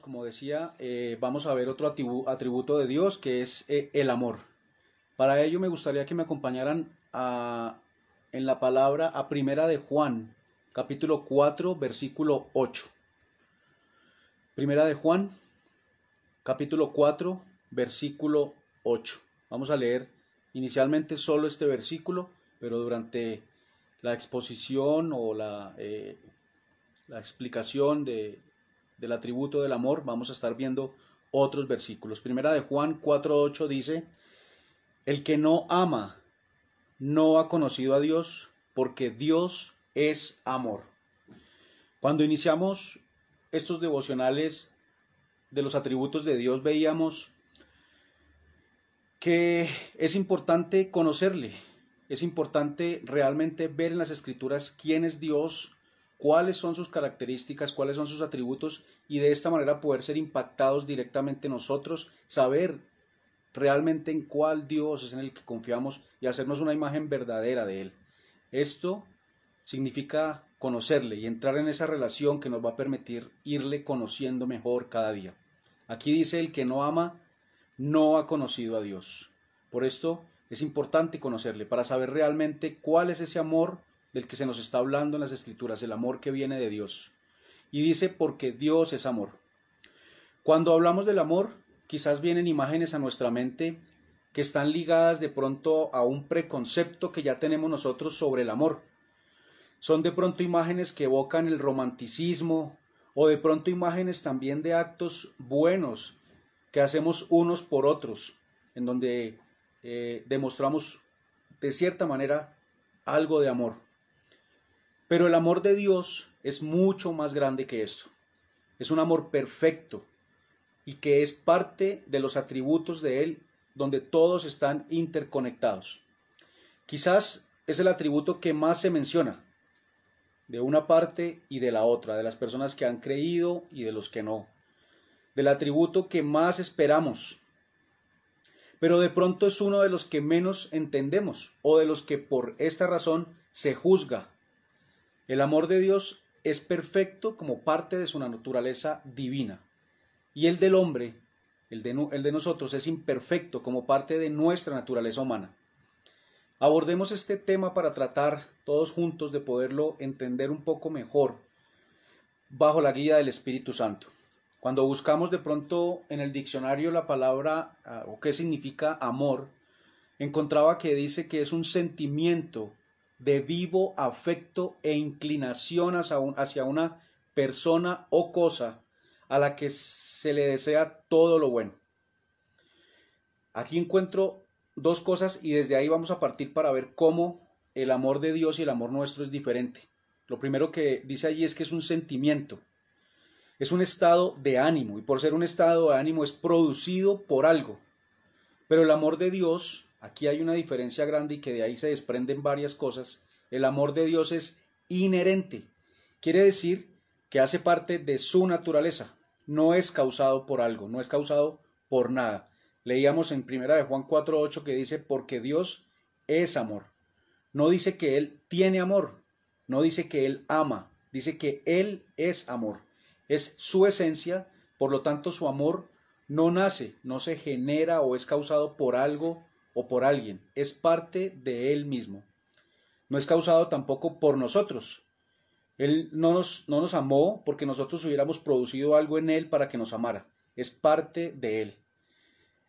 como decía, eh, vamos a ver otro atributo de Dios que es eh, el amor. Para ello me gustaría que me acompañaran a, en la palabra a Primera de Juan, capítulo 4, versículo 8. Primera de Juan, capítulo 4, versículo 8. Vamos a leer inicialmente solo este versículo, pero durante la exposición o la, eh, la explicación de, del atributo del amor, vamos a estar viendo otros versículos. Primera de Juan 4.8 dice, el que no ama no ha conocido a Dios porque Dios es amor. Cuando iniciamos estos devocionales de los atributos de Dios veíamos que es importante conocerle, es importante realmente ver en las escrituras quién es Dios, cuáles son sus características, cuáles son sus atributos y de esta manera poder ser impactados directamente nosotros, saber realmente en cuál Dios es en el que confiamos y hacernos una imagen verdadera de Él. Esto significa conocerle y entrar en esa relación que nos va a permitir irle conociendo mejor cada día. Aquí dice el que no ama no ha conocido a Dios. Por esto es importante conocerle para saber realmente cuál es ese amor del que se nos está hablando en las escrituras, el amor que viene de Dios. Y dice porque Dios es amor. Cuando hablamos del amor, quizás vienen imágenes a nuestra mente que están ligadas de pronto a un preconcepto que ya tenemos nosotros sobre el amor. Son de pronto imágenes que evocan el romanticismo o de pronto imágenes también de actos buenos que hacemos unos por otros, en donde eh, demostramos de cierta manera algo de amor. Pero el amor de Dios es mucho más grande que esto. Es un amor perfecto y que es parte de los atributos de Él donde todos están interconectados. Quizás es el atributo que más se menciona de una parte y de la otra, de las personas que han creído y de los que no, del atributo que más esperamos, pero de pronto es uno de los que menos entendemos o de los que por esta razón se juzga el amor de Dios es perfecto como parte de su naturaleza divina. Y el del hombre, el de, nosotros, es imperfecto como parte de nuestra naturaleza humana. Abordemos este tema para tratar todos juntos de poderlo entender un poco mejor bajo la guía del Espíritu Santo. Cuando buscamos de pronto en el diccionario la palabra ah, o qué significa amor, encontraba que dice que es un sentimiento de vivo afecto e inclinación hacia una persona o cosa a la que se le desea todo lo bueno. Aquí encuentro dos cosas y desde ahí vamos a partir para ver cómo el amor de Dios y el amor nuestro es diferente. Lo primero que dice allí es que es un sentimiento, es un estado de ánimo y por ser un estado de ánimo es producido por algo. Pero el amor de Dios Aquí hay una diferencia grande y que de ahí se desprenden varias cosas. El amor de Dios es inherente. Quiere decir que hace parte de su naturaleza. No es causado por algo, no es causado por nada. Leíamos en primera de Juan 4:8 que dice porque Dios es amor. No dice que él tiene amor, no dice que él ama, dice que él es amor. Es su esencia, por lo tanto su amor no nace, no se genera o es causado por algo o por alguien, es parte de Él mismo. No es causado tampoco por nosotros. Él no nos, no nos amó porque nosotros hubiéramos producido algo en Él para que nos amara. Es parte de Él.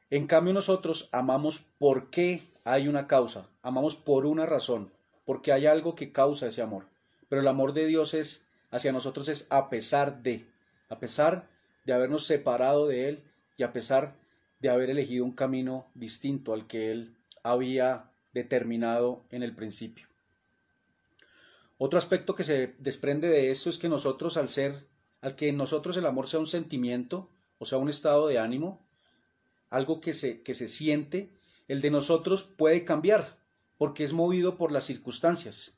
En cambio nosotros amamos porque hay una causa, amamos por una razón, porque hay algo que causa ese amor. Pero el amor de Dios es hacia nosotros es a pesar de, a pesar de habernos separado de Él y a pesar de haber elegido un camino distinto al que él había determinado en el principio. Otro aspecto que se desprende de esto es que nosotros al ser, al que en nosotros el amor sea un sentimiento, o sea, un estado de ánimo, algo que se, que se siente, el de nosotros puede cambiar, porque es movido por las circunstancias.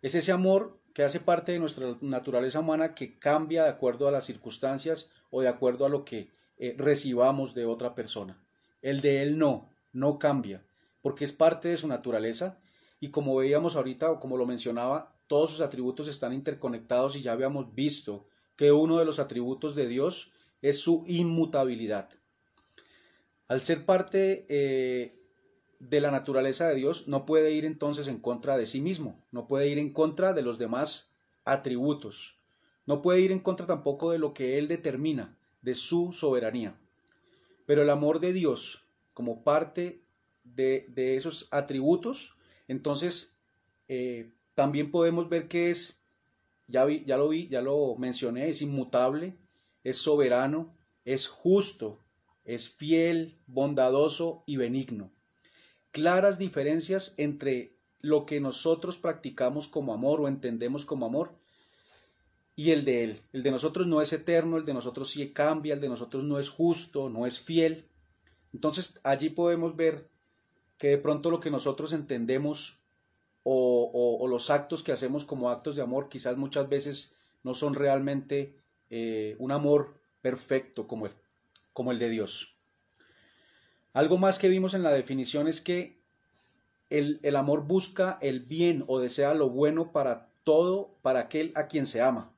Es ese amor que hace parte de nuestra naturaleza humana que cambia de acuerdo a las circunstancias o de acuerdo a lo que eh, recibamos de otra persona. El de él no, no cambia, porque es parte de su naturaleza y como veíamos ahorita o como lo mencionaba, todos sus atributos están interconectados y ya habíamos visto que uno de los atributos de Dios es su inmutabilidad. Al ser parte eh, de la naturaleza de Dios, no puede ir entonces en contra de sí mismo, no puede ir en contra de los demás atributos, no puede ir en contra tampoco de lo que Él determina, de su soberanía. Pero el amor de Dios, como parte de, esos atributos, entonces eh, también podemos ver que es, ya, vi, ya lo vi, ya lo mencioné, es inmutable, es soberano, es justo, es fiel, bondadoso y benigno. Claras diferencias entre lo que nosotros practicamos como amor o entendemos como amor y el de Él. El de nosotros no es eterno, el de nosotros sí cambia, el de nosotros no es justo, no es fiel. Entonces allí podemos ver que de pronto lo que nosotros entendemos o, los actos que hacemos como actos de amor quizás muchas veces no son realmente eh, un amor perfecto como el, de Dios. Algo más que vimos en la definición es que el amor busca el bien o desea lo bueno para todo, para aquel a quien se ama.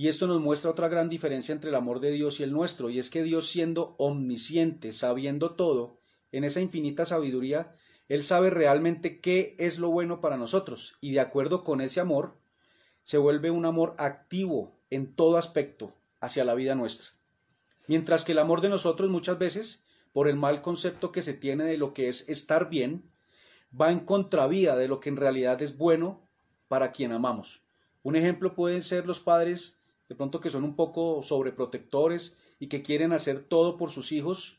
Y esto nos muestra otra gran diferencia entre el amor de Dios y el nuestro, y es que Dios siendo omnisciente, sabiendo todo, en esa infinita sabiduría, Él sabe realmente qué es lo bueno para nosotros, y de acuerdo con ese amor, se vuelve un amor activo en todo aspecto hacia la vida nuestra. Mientras que el amor de nosotros muchas veces, por el mal concepto que se tiene de lo que es estar bien, va en contravía de lo que en realidad es bueno para quien amamos. Un ejemplo pueden ser los padres de pronto que son un poco sobreprotectores y que quieren hacer todo por sus hijos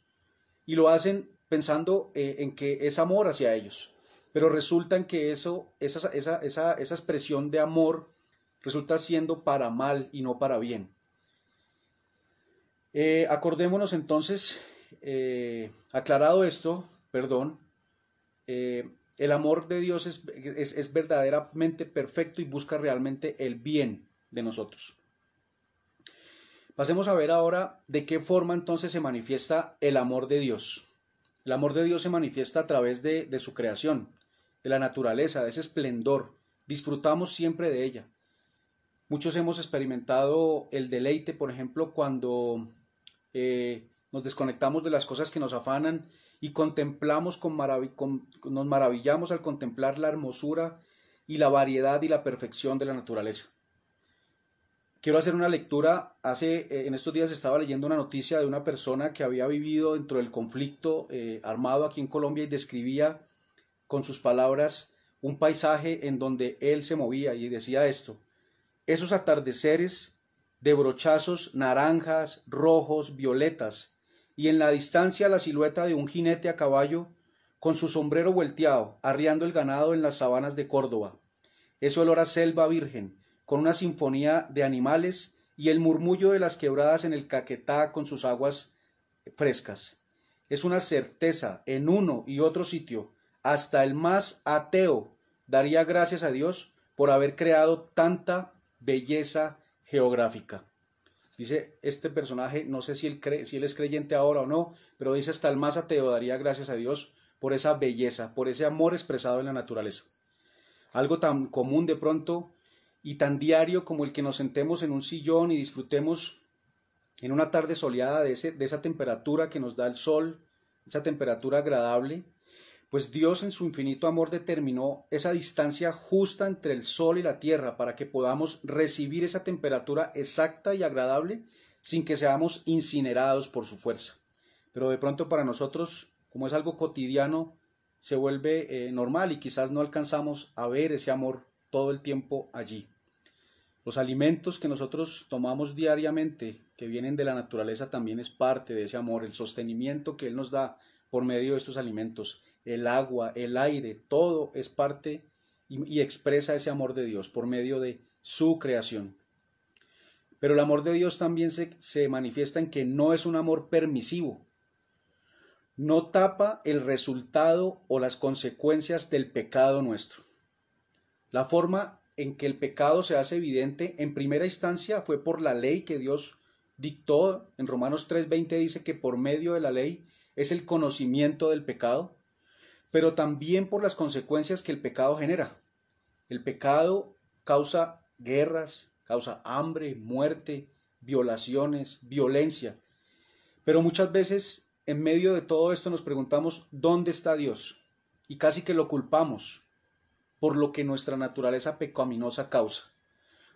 y lo hacen pensando eh, en que es amor hacia ellos. Pero resulta en que eso, esa, esa, esa, esa expresión de amor resulta siendo para mal y no para bien. Eh, acordémonos entonces, eh, aclarado esto, perdón, el amor de Dios es, es, verdaderamente perfecto y busca realmente el bien de nosotros. Pasemos a ver ahora de qué forma entonces se manifiesta el amor de Dios. El amor de Dios se manifiesta a través de, de su creación, de la naturaleza, de ese esplendor. Disfrutamos siempre de ella. Muchos hemos experimentado el deleite, por ejemplo, cuando eh, nos desconectamos de las cosas que nos afanan y contemplamos con, con, nos maravillamos al contemplar la hermosura y la variedad y la perfección de la naturaleza. Quiero hacer una lectura. Hace, eh, en estos días estaba leyendo una noticia de una persona que había vivido dentro del conflicto eh, armado aquí en Colombia y describía con sus palabras un paisaje en donde él se movía y decía esto. Esos atardeceres de brochazos naranjas, rojos, violetas, y en la distancia la silueta de un jinete a caballo con su sombrero volteado, arriando el ganado en las sabanas de Córdoba. Es olor a selva virgen, con una sinfonía de animales y el murmullo de las quebradas en el Caquetá con sus aguas frescas. Es una certeza en uno y otro sitio, hasta el más ateo daría gracias a Dios por haber creado tanta belleza geográfica. Dice este personaje, no sé si él, es creyente ahora o no, pero dice hasta el más ateo daría gracias a Dios por esa belleza, por ese amor expresado en la naturaleza. Algo tan común de pronto y tan diario como el que nos sentemos en un sillón y disfrutemos en una tarde soleada de, ese, de esa temperatura que nos da el sol, esa temperatura agradable, pues Dios en su infinito amor determinó esa distancia justa entre el sol y la tierra para que podamos recibir esa temperatura exacta y agradable sin que seamos incinerados por su fuerza. Pero de pronto para nosotros, como es algo cotidiano, se vuelve eh, normal y quizás no alcanzamos a ver ese amor todo el tiempo allí. Los alimentos que nosotros tomamos diariamente, que vienen de la naturaleza, también es parte de ese amor, el sostenimiento que Él nos da por medio de estos alimentos, el agua, el aire, todo es parte y, expresa ese amor de Dios por medio de su creación. Pero el amor de Dios también se, se manifiesta en que no es un amor permisivo, no tapa el resultado o las consecuencias del pecado nuestro. La forma en que el pecado se hace evidente en primera instancia fue por la ley que Dios dictó. En Romanos 3:20 dice que por medio de la ley es el conocimiento del pecado, pero también por las consecuencias que el pecado genera. El pecado causa guerras, causa hambre, muerte, violaciones, violencia. Pero muchas veces en medio de todo esto nos preguntamos, ¿dónde está Dios? Y casi que lo culpamos por lo que nuestra naturaleza pecaminosa causa.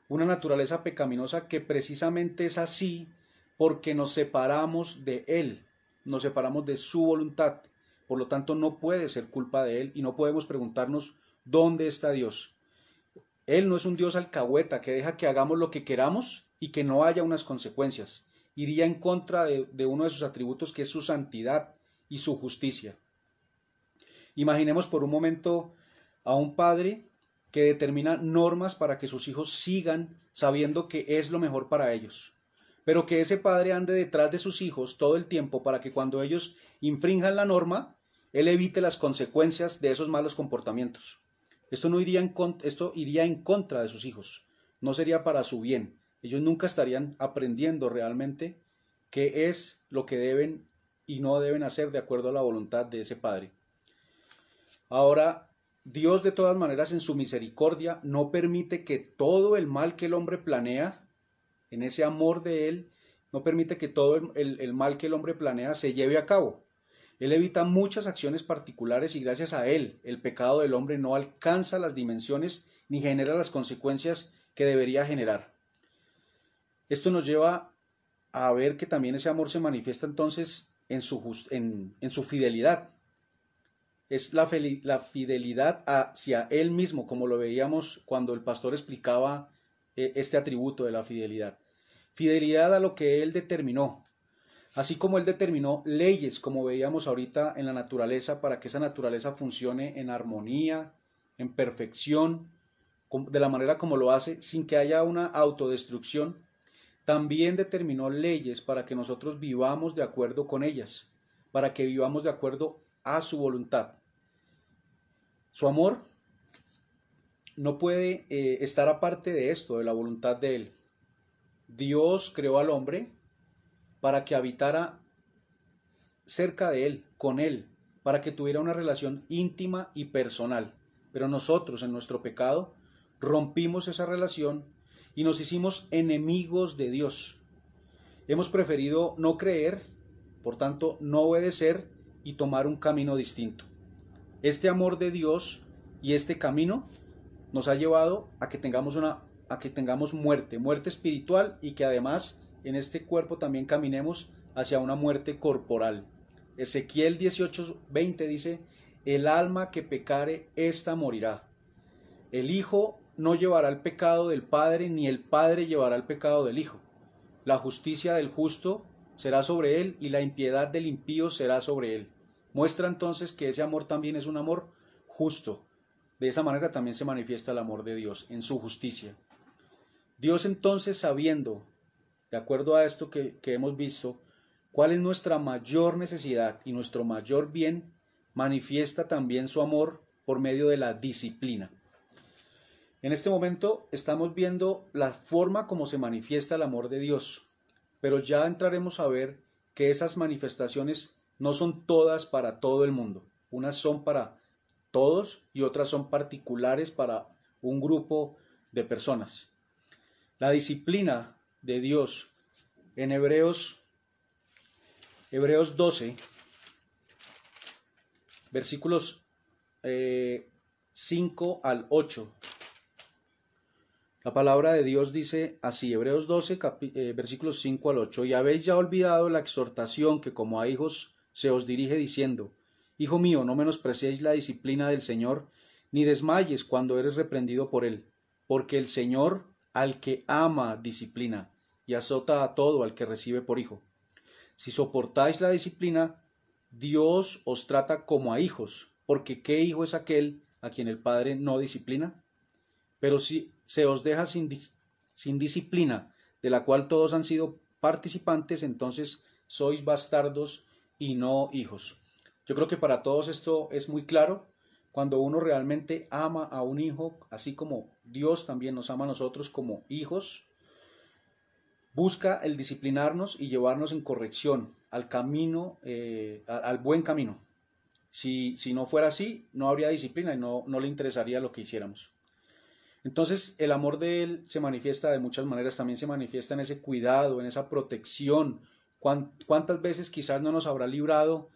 Una naturaleza pecaminosa que precisamente es así porque nos separamos de Él, nos separamos de su voluntad. Por lo tanto, no puede ser culpa de Él y no podemos preguntarnos dónde está Dios. Él no es un Dios alcahueta que deja que hagamos lo que queramos y que no haya unas consecuencias. Iría en contra de, de uno de sus atributos que es su santidad y su justicia. Imaginemos por un momento a un padre que determina normas para que sus hijos sigan sabiendo que es lo mejor para ellos, pero que ese padre ande detrás de sus hijos todo el tiempo para que cuando ellos infrinjan la norma, él evite las consecuencias de esos malos comportamientos. Esto, no iría en, esto iría en contra de sus hijos, no sería para su bien. Ellos nunca estarían aprendiendo realmente qué es lo que deben y no deben hacer de acuerdo a la voluntad de ese padre. Ahora, Dios de todas maneras en su misericordia no permite que todo el mal que el hombre planea, en ese amor de Él, no permite que todo el, mal que el hombre planea se lleve a cabo. Él evita muchas acciones particulares y gracias a Él el pecado del hombre no alcanza las dimensiones ni genera las consecuencias que debería generar. Esto nos lleva a ver que también ese amor se manifiesta entonces en su, en, su fidelidad es la, fidelidad hacia Él mismo, como lo veíamos cuando el pastor explicaba eh, este atributo de la fidelidad. Fidelidad a lo que Él determinó, así como Él determinó leyes, como veíamos ahorita en la naturaleza, para que esa naturaleza funcione en armonía, en perfección, de la manera como lo hace, sin que haya una autodestrucción. También determinó leyes para que nosotros vivamos de acuerdo con ellas, para que vivamos de acuerdo a su voluntad. Su amor no puede eh, estar aparte de esto, de la voluntad de Él. Dios creó al hombre para que habitara cerca de Él, con Él, para que tuviera una relación íntima y personal. Pero nosotros, en nuestro pecado, rompimos esa relación y nos hicimos enemigos de Dios. Hemos preferido no creer, por tanto, no obedecer y tomar un camino distinto. Este amor de Dios y este camino nos ha llevado a que tengamos una a que tengamos muerte, muerte espiritual y que además en este cuerpo también caminemos hacia una muerte corporal. Ezequiel 18:20 dice, "El alma que pecare esta morirá." El hijo no llevará el pecado del padre ni el padre llevará el pecado del hijo. La justicia del justo será sobre él y la impiedad del impío será sobre él. Muestra entonces que ese amor también es un amor justo. De esa manera también se manifiesta el amor de Dios en su justicia. Dios entonces sabiendo, de acuerdo a esto que, hemos visto, cuál es nuestra mayor necesidad y nuestro mayor bien, manifiesta también su amor por medio de la disciplina. En este momento estamos viendo la forma como se manifiesta el amor de Dios, pero ya entraremos a ver que esas manifestaciones no son todas para todo el mundo. Unas son para todos y otras son particulares para un grupo de personas. La disciplina de Dios en Hebreos Hebreos 12 versículos 5 eh, al 8 la palabra de Dios dice así, Hebreos 12, eh, versículos 5 al 8, y habéis ya olvidado la exhortación que como a hijos se os dirige diciendo, Hijo mío, no menospreciéis la disciplina del Señor, ni desmayes cuando eres reprendido por él, porque el Señor al que ama disciplina, y azota a todo al que recibe por hijo. Si soportáis la disciplina, Dios os trata como a hijos, porque ¿qué hijo es aquel a quien el Padre no disciplina? Pero si se os deja sin, sin disciplina, de la cual todos han sido participantes, entonces sois bastardos y no hijos. Yo creo que para todos esto es muy claro. Cuando uno realmente ama a un hijo, así como Dios también nos ama a nosotros como hijos, busca el disciplinarnos y llevarnos en corrección al camino, eh, al buen camino. Si, si, no fuera así, no habría disciplina y no, no le interesaría lo que hiciéramos. Entonces el amor de Él se manifiesta de muchas maneras, también se manifiesta en ese cuidado, en esa protección. ¿Cuántas veces quizás no nos habrá librado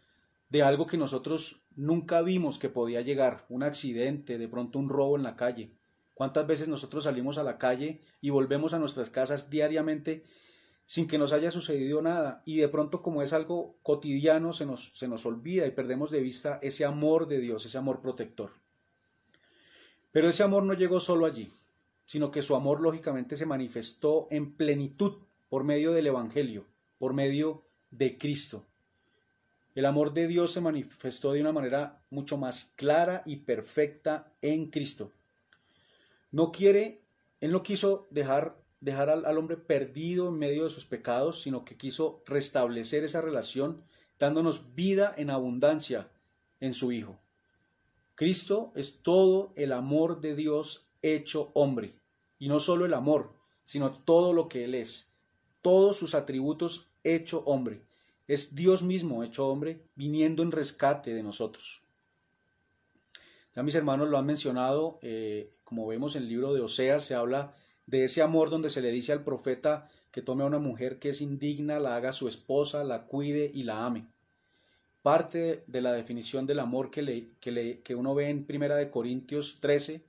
de algo que nosotros nunca vimos que podía llegar? Un accidente, de pronto un robo en la calle. ¿Cuántas veces nosotros salimos a la calle y volvemos a nuestras casas diariamente sin que nos haya sucedido nada? Y de pronto como es algo cotidiano se nos, se nos olvida y perdemos de vista ese amor de Dios, ese amor protector. Pero ese amor no llegó solo allí, sino que su amor lógicamente se manifestó en plenitud por medio del Evangelio, por medio de Cristo. El amor de Dios se manifestó de una manera mucho más clara y perfecta en Cristo. No quiere, Él no quiso dejar, dejar al, hombre perdido en medio de sus pecados, sino que quiso restablecer esa relación dándonos vida en abundancia en su Hijo. Cristo es todo el amor de Dios hecho hombre. Y no solo el amor, sino todo lo que Él es. Todos sus atributos hecho hombre. Es Dios mismo hecho hombre, viniendo en rescate de nosotros. Ya mis hermanos lo han mencionado, eh, como vemos en el libro de Oseas, se habla de ese amor donde se le dice al profeta que tome a una mujer que es indigna, la haga su esposa, la cuide y la ame. Parte de la definición del amor que, le, que, le, que uno ve en Primera de Corintios 13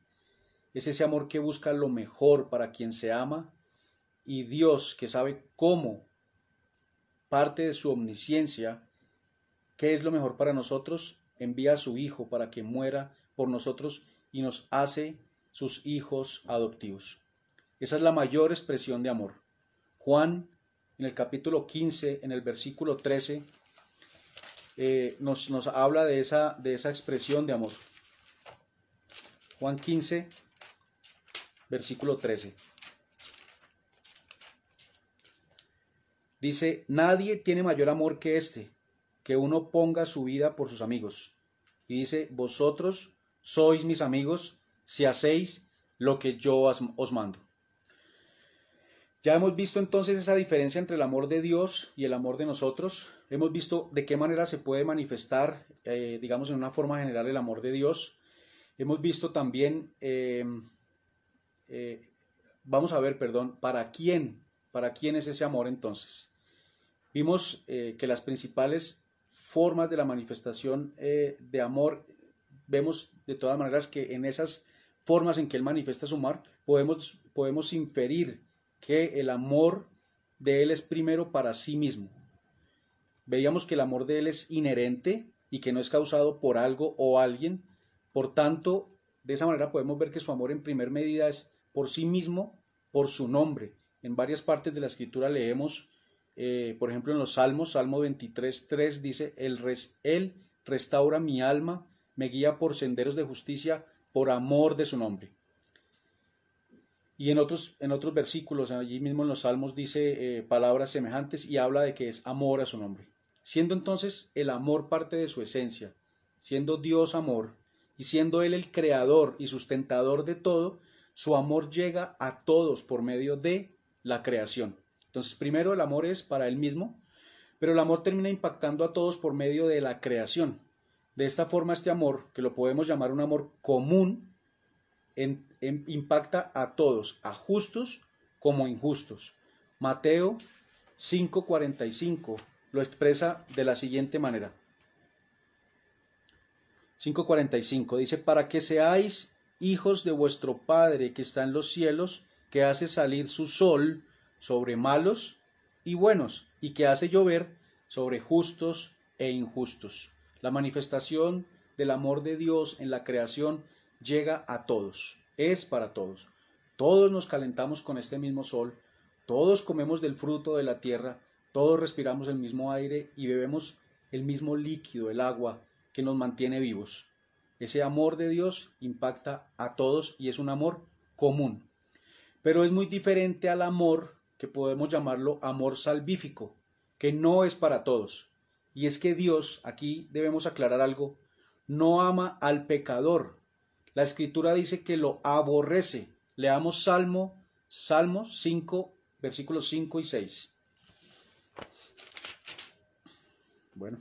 es ese amor que busca lo mejor para quien se ama y Dios que sabe cómo, parte de su omnisciencia, qué es lo mejor para nosotros, envía a su Hijo para que muera por nosotros y nos hace sus hijos adoptivos. Esa es la mayor expresión de amor. Juan, en el capítulo 15, en el versículo 13, eh, nos, nos, habla de esa, de esa expresión de amor. Juan 15, versículo 13. Dice, nadie tiene mayor amor que este, que uno ponga su vida por sus amigos. Y dice, vosotros sois mis amigos si hacéis lo que yo os mando. Ya hemos visto entonces esa diferencia entre el amor de Dios y el amor de nosotros. Hemos visto de qué manera se puede manifestar, eh, digamos, en una forma general el amor de Dios. Hemos visto también, eh, eh, vamos a ver, perdón, para quién, para quién es ese amor entonces. Vimos que las principales formas de la manifestación de amor vemos de todas maneras que en esas formas en que Él manifiesta su amor, podemos, podemos inferir que el amor de Él es primero para sí mismo. Veíamos que el amor de Él es inherente y que no es causado por algo o alguien. Por tanto, de esa manera podemos ver que su amor en primer medida es por sí mismo, por su nombre. En varias partes de la escritura leemos, eh, por ejemplo en los Salmos, Salmo 23, 3 dice, Él, él restaura mi alma, me guía por senderos de justicia por amor de su nombre. Y en otros, en otros versículos, allí mismo en los Salmos, dice eh, palabras semejantes y habla de que es amor a su nombre. Siendo entonces el amor parte de su esencia, siendo Dios amor, y siendo Él el creador y sustentador de todo, su amor llega a todos por medio de la creación. Entonces, primero el amor es para Él mismo, pero el amor termina impactando a todos por medio de la creación. De esta forma, este amor, que lo podemos llamar un amor común, impacta a todos, a justos como injustos. Mateo 5:45 lo expresa de la siguiente manera. 5:45 dice, para que seáis hijos de vuestro Padre que está en los cielos, que hace salir su sol sobre malos y buenos, y que hace llover sobre justos e injustos. La manifestación del amor de Dios en la creación llega a todos, es para todos. Todos nos calentamos con este mismo sol, todos comemos del fruto de la tierra, todos respiramos el mismo aire y bebemos el mismo líquido, el agua, que nos mantiene vivos. Ese amor de Dios impacta a todos y es un amor común. Pero es muy diferente al amor que podemos llamarlo amor salvífico, que no es para todos. Y es que Dios, aquí debemos aclarar algo, no ama al pecador. La escritura dice que lo aborrece. Leamos Salmo, Salmos 5, versículos 5 y 6. Bueno,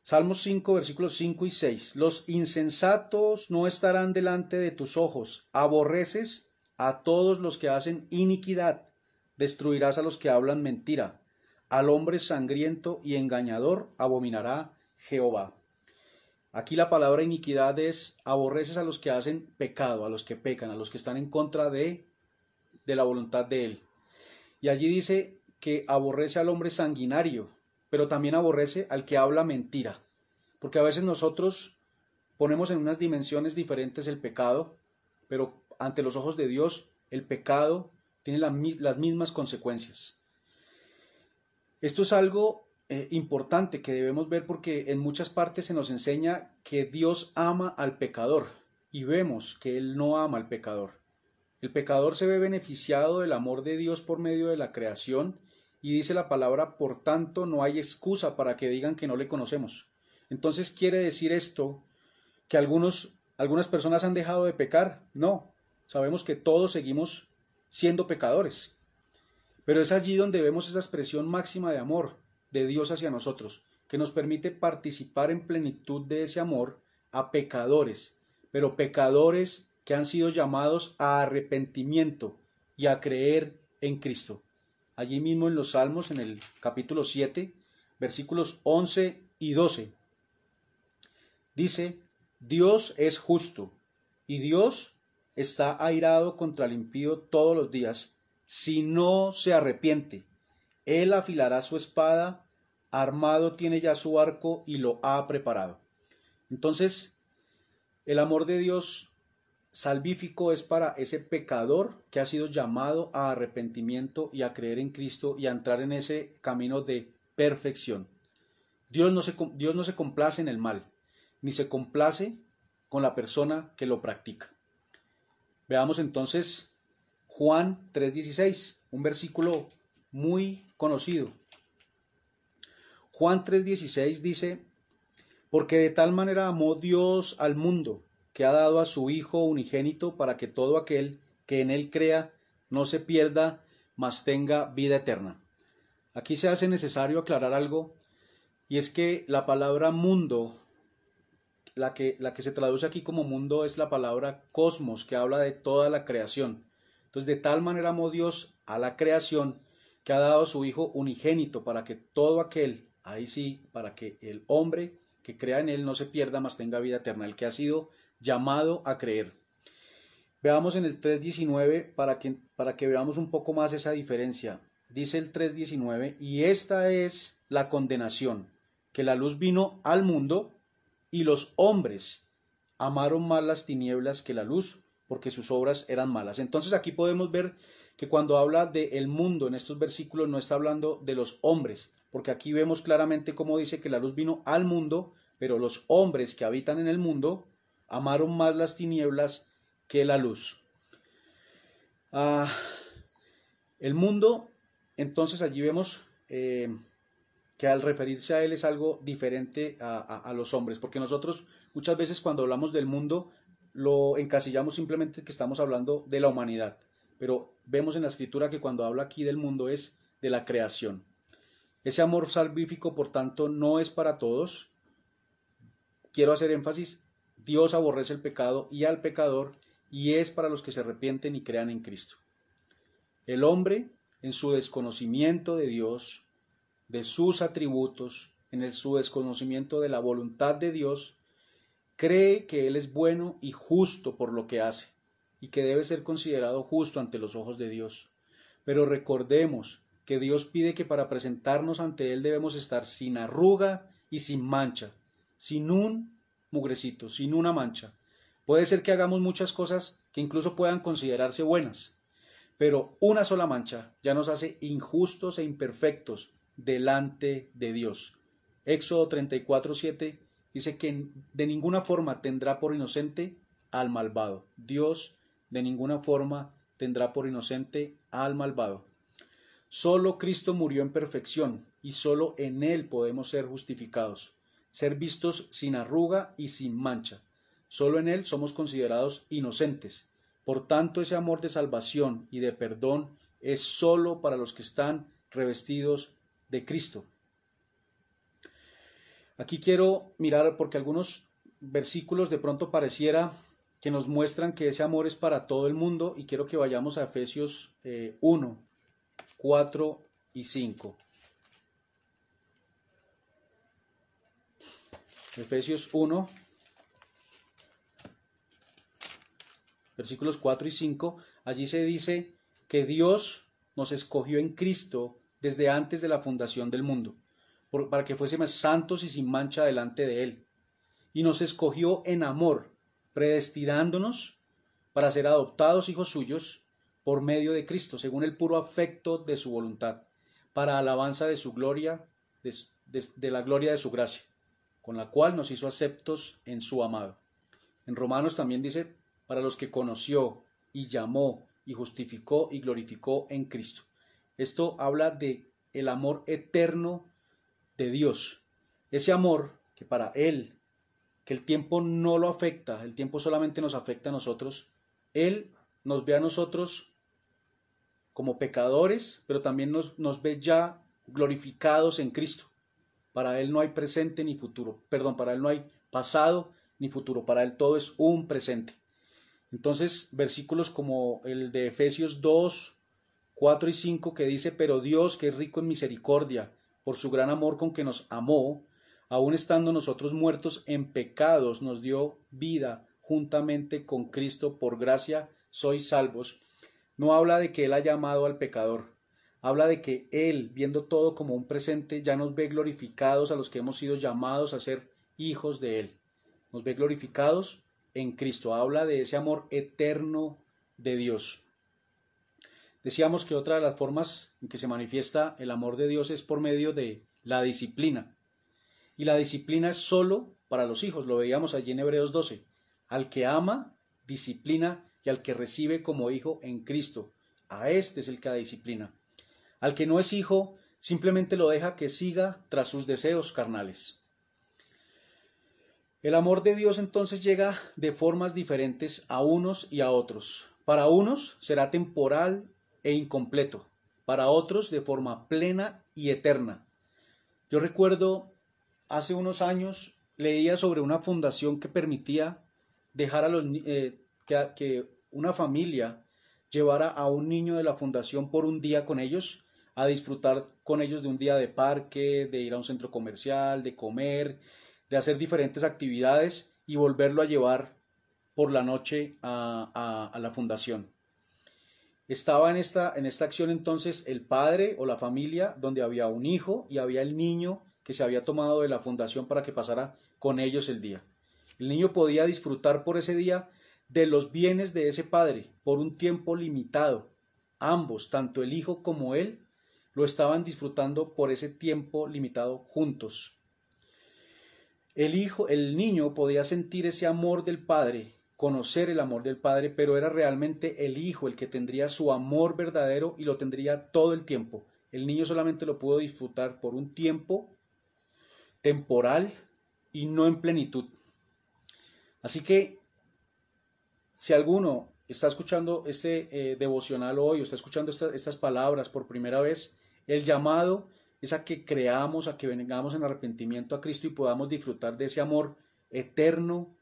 Salmos 5, versículos 5 y 6. Los insensatos no estarán delante de tus ojos. Aborreces a todos los que hacen iniquidad. Destruirás a los que hablan mentira. Al hombre sangriento y engañador abominará Jehová. Aquí la palabra iniquidad es aborreces a los que hacen pecado, a los que pecan, a los que están en contra de, de la voluntad de Él. Y allí dice que aborrece al hombre sanguinario, pero también aborrece al que habla mentira. Porque a veces nosotros ponemos en unas dimensiones diferentes el pecado, pero ante los ojos de Dios el pecado tiene las mismas consecuencias. Esto es algo eh, importante que debemos ver porque en muchas partes se nos enseña que Dios ama al pecador y vemos que Él no ama al pecador. El pecador se ve beneficiado del amor de Dios por medio de la creación y dice la palabra, por tanto, no hay excusa para que digan que no le conocemos. Entonces, ¿quiere decir esto que algunos, algunas personas han dejado de pecar? No, sabemos que todos seguimos siendo pecadores. Pero es allí donde vemos esa expresión máxima de amor de Dios hacia nosotros, que nos permite participar en plenitud de ese amor a pecadores, pero pecadores que han sido llamados a arrepentimiento y a creer en Cristo allí mismo en los Salmos, en el capítulo 7, versículos 11 y 12. Dice, Dios es justo y Dios está airado contra el impío todos los días, si no se arrepiente. Él afilará su espada, armado tiene ya su arco y lo ha preparado. Entonces, el amor de Dios salvífico es para ese pecador que ha sido llamado a arrepentimiento y a creer en Cristo y a entrar en ese camino de perfección. Dios no se, Dios no se complace en el mal, ni se complace con la persona que lo practica. Veamos entonces Juan 3:16, un versículo muy conocido. Juan 3:16 dice, porque de tal manera amó Dios al mundo, que ha dado a su Hijo unigénito para que todo aquel que en él crea no se pierda, mas tenga vida eterna. Aquí se hace necesario aclarar algo, y es que la palabra mundo, la que, la que se traduce aquí como mundo es la palabra cosmos, que habla de toda la creación. Entonces, de tal manera amó Dios a la creación que ha dado a su Hijo unigénito para que todo aquel, ahí sí, para que el hombre que crea en él no se pierda, mas tenga vida eterna, el que ha sido llamado a creer. Veamos en el 3.19 para que, para que veamos un poco más esa diferencia. Dice el 3.19, y esta es la condenación, que la luz vino al mundo y los hombres amaron más las tinieblas que la luz, porque sus obras eran malas. Entonces aquí podemos ver que cuando habla de el mundo en estos versículos no está hablando de los hombres, porque aquí vemos claramente cómo dice que la luz vino al mundo, pero los hombres que habitan en el mundo amaron más las tinieblas que la luz. Ah, el mundo, entonces allí vemos eh, que al referirse a él es algo diferente a, los hombres, porque nosotros muchas veces cuando hablamos del mundo lo encasillamos simplemente que estamos hablando de la humanidad, pero vemos en la escritura que cuando habla aquí del mundo es de la creación. Ese amor salvífico, por tanto, no es para todos. Quiero hacer énfasis Dios aborrece el pecado y al pecador y es para los que se arrepienten y crean en Cristo. El hombre, en su desconocimiento de Dios, de sus atributos, en el, su desconocimiento de la voluntad de Dios, cree que Él es bueno y justo por lo que hace, y que debe ser considerado justo ante los ojos de Dios. Pero recordemos que Dios pide que para presentarnos ante Él debemos estar sin arruga y sin mancha, sin un mugrecito, sin una mancha. Puede ser que hagamos muchas cosas que incluso puedan considerarse buenas, pero una sola mancha ya nos hace injustos e imperfectos delante de Dios. Éxodo 34:7 dice que de ninguna forma tendrá por inocente al malvado. Dios de ninguna forma tendrá por inocente al malvado. Solo Cristo murió en perfección y solo en Él podemos ser justificados ser vistos sin arruga y sin mancha. Solo en Él somos considerados inocentes. Por tanto, ese amor de salvación y de perdón es solo para los que están revestidos de Cristo. Aquí quiero mirar porque algunos versículos de pronto pareciera que nos muestran que ese amor es para todo el mundo y quiero que vayamos a Efesios 1, eh, 4 y 5. Efesios 1, versículos 4 y 5, allí se dice que Dios nos escogió en Cristo desde antes de la fundación del mundo, para que fuésemos santos y sin mancha delante de Él. Y nos escogió en amor, predestinándonos para ser adoptados hijos suyos por medio de Cristo, según el puro afecto de su voluntad, para alabanza de su gloria, de la gloria de su gracia, con la cual nos hizo aceptos en su amado. En Romanos también dice, para los que conoció y llamó y justificó y glorificó en Cristo. Esto habla de el amor eterno de Dios. Ese amor que para Él, que el tiempo no lo afecta, el tiempo solamente nos afecta a nosotros, Él nos ve a nosotros como pecadores, pero también nos, nos ve ya glorificados en Cristo. Para Él no hay presente ni futuro, perdón, para Él no hay pasado ni futuro, para Él todo es un presente. Entonces, versículos como el de Efesios 2, 4 y 5 que dice, pero Dios que es rico en misericordia, por su gran amor con que nos amó, aun estando nosotros muertos en pecados, nos dio vida juntamente con Cristo, por gracia sois salvos. No habla de que Él haya amado al pecador, habla de que Él, viendo todo como un presente, ya nos ve glorificados a los que hemos sido llamados a ser hijos de Él. Nos ve glorificados en Cristo. Habla de ese amor eterno de Dios. Decíamos que otra de las formas en que se manifiesta el amor de Dios es por medio de la disciplina. Y la disciplina es solo para los hijos, lo veíamos allí en Hebreos 12. Al que ama, disciplina y al que recibe como hijo en Cristo. A este es el que da disciplina. Al que no es hijo, simplemente lo deja que siga tras sus deseos carnales. El amor de Dios entonces llega de formas diferentes a unos y a otros. Para unos será temporal e incompleto, para otros de forma plena y eterna. Yo recuerdo hace unos años leía sobre una fundación que permitía dejar a los eh, que, que una familia llevara a un niño de la fundación por un día con ellos, a disfrutar con ellos de un día de parque, de ir a un centro comercial, de comer, de hacer diferentes actividades y volverlo a llevar por la noche a, la fundación. Estaba en esta, en esta acción entonces el padre o la familia donde había un hijo y había el niño que se había tomado de la fundación para que pasara con ellos el día. El niño podía disfrutar por ese día de los bienes de ese padre por un tiempo limitado. Ambos, tanto el hijo como él, lo estaban disfrutando por ese tiempo limitado juntos. El hijo, el niño podía sentir ese amor del padre, conocer el amor del padre, pero era realmente el hijo el que tendría su amor verdadero y lo tendría todo el tiempo. El niño solamente lo pudo disfrutar por un tiempo temporal y no en plenitud. Así que si alguno está escuchando este eh, devocional hoy o está escuchando estas palabras por primera vez, el llamado es a que creamos, a que vengamos en arrepentimiento a Cristo y podamos disfrutar de ese amor eterno,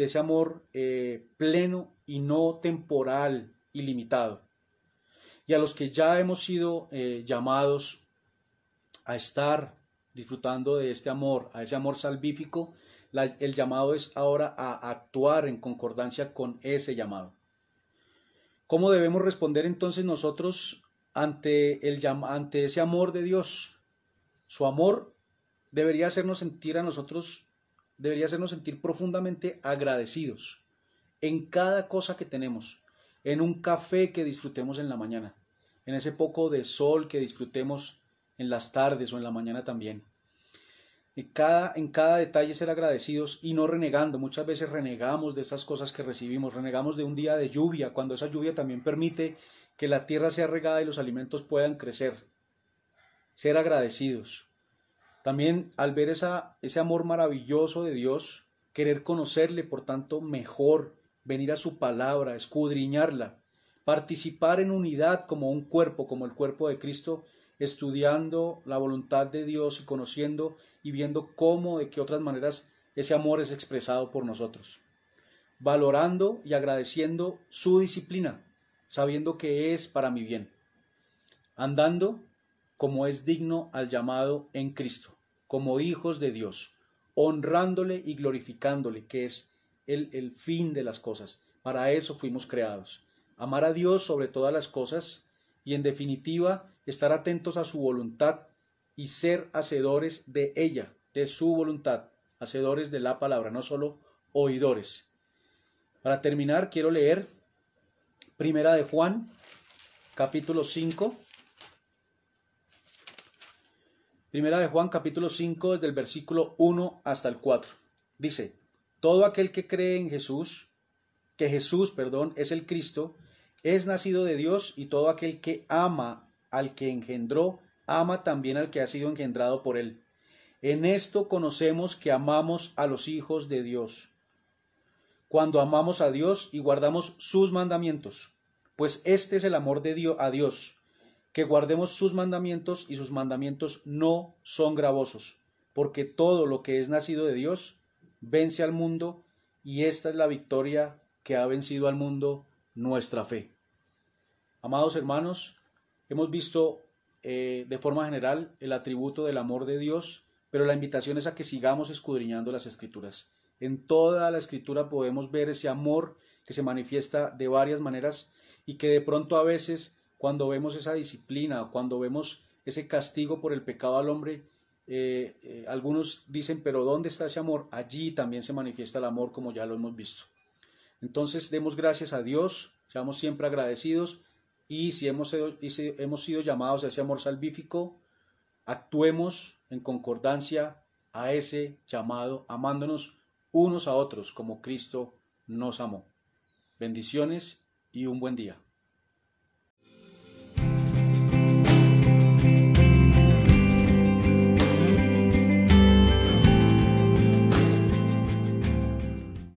de ese amor eh, pleno y no temporal y limitado. Y a los que ya hemos sido eh, llamados a estar disfrutando de este amor, a ese amor salvífico, el llamado es ahora a actuar en concordancia con ese llamado. ¿Cómo debemos responder entonces nosotros ante, el, ante ese amor de Dios? Su amor debería hacernos sentir a nosotros, debería hacernos sentir profundamente agradecidos en cada cosa que tenemos, en un café que disfrutemos en la mañana, en ese poco de sol que disfrutemos en las tardes o en la mañana también. En cada, en cada detalle ser agradecidos y no renegando. Muchas veces renegamos de esas cosas que recibimos, renegamos de un día de lluvia, cuando esa lluvia también permite que la tierra sea regada y los alimentos puedan crecer ser agradecidos. También al ver esa, ese amor maravilloso de Dios, querer conocerle, por tanto, mejor, venir a su palabra, escudriñarla, participar en unidad como un cuerpo, como el cuerpo de Cristo, estudiando la voluntad de Dios y conociendo y viendo cómo, de qué otras maneras ese amor es expresado por nosotros. Valorando y agradeciendo su disciplina, sabiendo que es para mi bien. Andando como es digno al llamado en Cristo, como hijos de Dios, honrándole y glorificándole, que es el, el fin de las cosas. Para eso fuimos creados. Amar a Dios sobre todas las cosas y en definitiva estar atentos a su voluntad y ser hacedores de ella, de su voluntad, hacedores de la palabra, no solo oidores. Para terminar, quiero leer Primera de Juan, capítulo 5, Primera de Juan capítulo 5 desde el versículo 1 hasta el 4. Dice, todo aquel que cree en Jesús, que Jesús, perdón, es el Cristo, es nacido de Dios y todo aquel que ama al que engendró, ama también al que ha sido engendrado por él. En esto conocemos que amamos a los hijos de Dios. Cuando amamos a Dios y guardamos sus mandamientos, pues este es el amor de Dios a Dios que guardemos sus mandamientos y sus mandamientos no son gravosos, porque todo lo que es nacido de Dios vence al mundo y esta es la victoria que ha vencido al mundo, nuestra fe. Amados hermanos, hemos visto eh, de forma general el atributo del amor de Dios, pero la invitación es a que sigamos escudriñando las escrituras. En toda la escritura podemos ver ese amor que se manifiesta de varias maneras y que de pronto a veces cuando vemos esa disciplina, cuando vemos ese castigo por el pecado al hombre, eh, eh, algunos dicen, pero ¿dónde está ese amor? Allí también se manifiesta el amor como ya lo hemos visto. Entonces demos gracias a Dios, seamos siempre agradecidos y si hemos, y si hemos sido llamados a ese amor salvífico, actuemos en concordancia a ese llamado, amándonos unos a otros como Cristo nos amó. Bendiciones y un buen día.